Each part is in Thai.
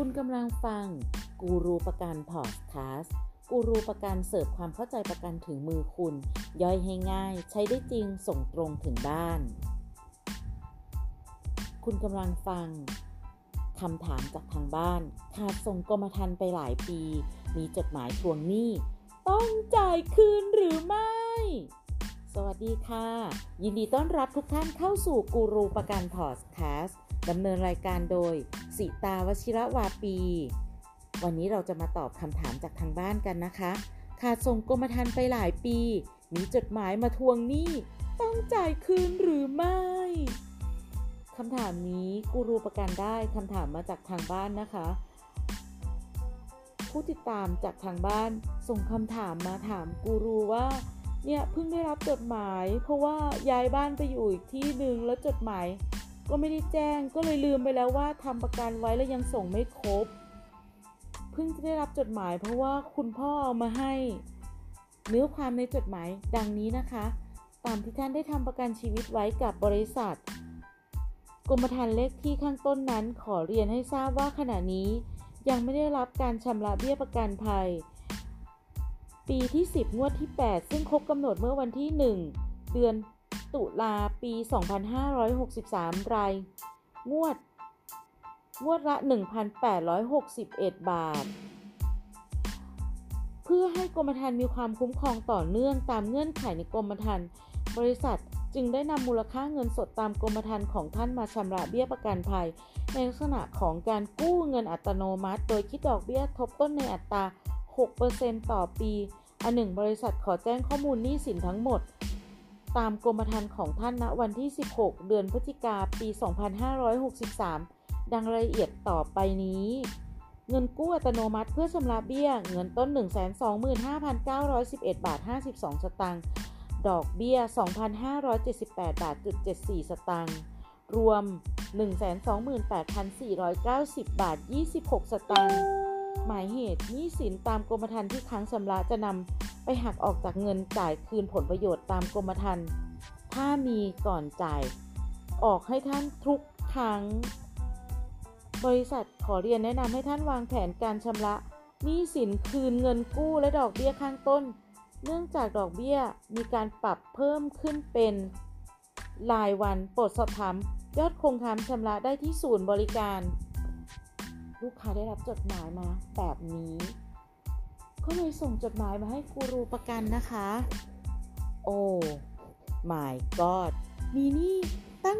คุณกำลังฟัง กูรูประกันพอดแคสต์กูรูประกันเสิร์ฟความเข้าใจประกันถึงมือคุณ ย่อยให้ง่าย ใช้ได้จริงส่งตรงถึงบ้าน คุณกำลังฟังคำถามจากทางบ้าน ขาดส่งกรมธรรม์ไปหลายปี มีจดหมายทวงหนี้ ต้องจ่ายคืนหรือไม่ สวัสดีค่ะ ยินดีต้อนรับทุกท่านเข้าสู่กูรูประกันพอดแคสต์ ดำเนินรายการโดย สิตาวชิระวาปี วันนี้เราจะมาตอบคำถามจากทางบ้านกันนะคะ ขาดส่งกรมธรรม์ไปหลายปี มีจดหมายมาทวงหนี้ต้องจ่ายคืนหรือไม่คำถามนี้กูรูประกันได้คำถามมาจากทางบ้านนะคะ ผู้ติดตามจากทางบ้านส่งคำถามมาถามกูรูว่าเนี่ยเพิ่งได้รับจดหมาย เพราะว่าย้ายบ้านไปอยู่อีกที่หนึ่งแล้วจดหมาย ก็ไม่ได้แจ้งก็เลยลืมไปแล้วว่าทำประกันไว้แล้วยังส่งไม่ครบ เพิ่งจะได้รับจดหมายเพราะว่าคุณพ่อเอามาให้ เนื้อความในจดหมายดังนี้นะคะ ตามที่ท่านได้ทำประกันชีวิตไว้กับบริษัท กรมธรรม์เลขที่ข้างต้นนั้นขอเรียนให้ทราบว่าขณะนี้ยังไม่ได้รับการชำระเบี้ยประกันภัย ปีที่ 10 งวดที่ 8 ซึ่งครบกำหนดเมื่อวันที่ 1 เดือน ตุลาปี 2563 ราย งวด งวดละ 1,861 บาท เพื่อให้กรมธรรม์มีความคุ้มครองต่อเนื่องตามเงื่อนไขในกรมธรรม์บริษัทจึงได้นำมูลค่าเงินสดตามกรมธรรม์ของท่านมาชำระเบี้ยประกันภัย ในลักษณะของการกู้เงินอัตโนมัติ โดยคิดดอกเบี้ยทบต้นในอัตรา 6%ต่อปี อันหนึ่งบริษัทขอแจ้งข้อมูลหนี้สินทั้งหมด ตามกรมธรรม์ของท่านณวันที่ 16 เดือนพฤศจิกาปี 2563 ดังรายละเอียดต่อไปนี้ เงินกู้อัตโนมัติเพื่อชำระเบี้ย เงินต้น 125,911 บาท 52 สตางค์ดอกเบี้ย 2,578 บาท 74 สตางค์รวม 128,490 บาท 26 สตางค์หมายเหตุหนี้สินตามกรมธรรม์ที่ค้างชำระจะนำ ไปหักออกจากเงินจ่ายคืนผลประโยชน์ตามกรมธรรม์ถ้ามีก่อนจ่าย ออกให้ท่านทุกครั้ง บริษัทขอเรียนแนะนำให้ท่านวางแผนการชำระหนี้สินคืนเงินกู้และดอกเบี้ยข้างต้น เนื่องจากดอกเบี้ยมีการปรับเพิ่มขึ้นเป็นรายวันโปรดสอบถามยอดคงค้างชำระได้ที่ศูนย์บริการ ลูกค้าได้รับจดหมายมาแบบนี้ ก็เลยส่งจดหมายมาให้กูรูประกันนะคะ โอ้ my god มีนี่ตั้ง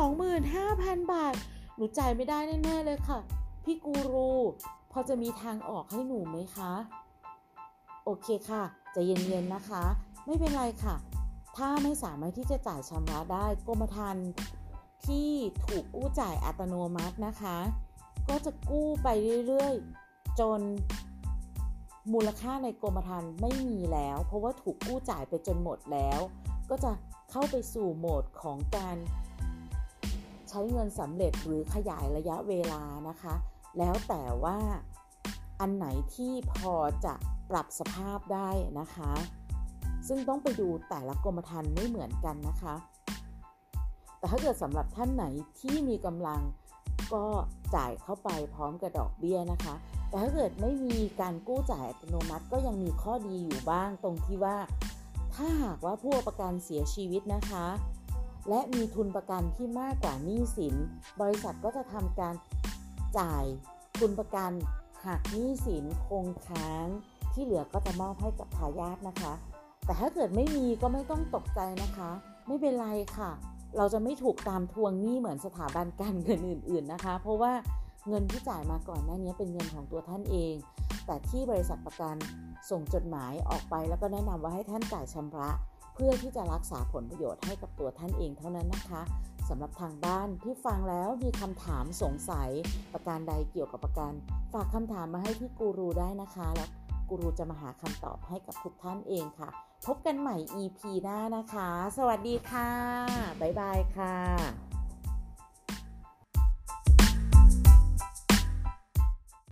125,000 บาท หนูจ่ายไม่ได้แน่ๆเลยค่ะ พี่กูรู พอจะมีทางออกให้หนูไหมคะ โอเคค่ะจะเย็นๆนะคะ ไม่เป็นไรค่ะ ถ้าไม่สามารถที่จะจ่ายชำระได้กรมธรรม์ที่ถูกกู้จ่ายอัตโนมัตินะคะ ก็จะกู้ไปเรื่อยๆ จน มูลค่าในกรมธรรม์ไม่มีแล้ว เพราะว่าถูกกู้จ่ายไปจนหมดแล้ว ก็จะเข้าไปสู่โหมดของการใช้เงินสำเร็จหรือขยายระยะเวลานะคะ แล้วแต่ว่าอันไหนที่พอจะปรับสภาพได้นะคะ ซึ่งต้องไปดูแต่ละกรมธรรม์ไม่เหมือนกันนะคะ แต่ถ้าเกิดสำหรับท่านไหนที่มีกำลังก็จ่ายเข้าไปพร้อมกับดอกเบี้ยนะคะ แต่ถ้าเกิดไม่มีการกู้จ่ายอัตโนมัติก็ยังมีข้อดีอยู่บ้างตรงที่ว่า ถ้าหากว่าผู้ประกันเสียชีวิตนะคะ และมีทุนประกันที่มากกว่าหนี้สิน บริษัทก็จะทำการจ่ายทุนประกันหักหนี้สินคงค้างที่เหลือก็จะมอบให้กับทายาทนะคะ แต่ถ้าเกิดไม่มีก็ไม่ต้องตกใจนะคะ ไม่เป็นไรค่ะ เราจะไม่ถูกตามทวงหนี้เหมือนสถาบันการเงินอื่น ๆนะคะ เพราะว่า เงินที่จ่ายมาก่อนหน้านี้เป็นเงินของตัวท่านเอง แต่ที่บริษัทประกันส่งจดหมายออกไปแล้วก็แนะนำว่าให้ท่านจ่ายชำระ เพื่อที่จะรักษาผลประโยชน์ให้กับตัวท่านเองเท่านั้นนะคะสำหรับทางบ้านที่ฟังแล้วมีคำถามสงสัยประการใดเกี่ยวกับประกัน ฝากคำถามมาให้ที่กูรูได้นะคะแล้วกูรูจะมาหาคำตอบให้กับทุกท่านเองค่ะ พบกันใหม่ EP หน้านะคะ สวัสดีค่ะ บ๊ายบายค่ะ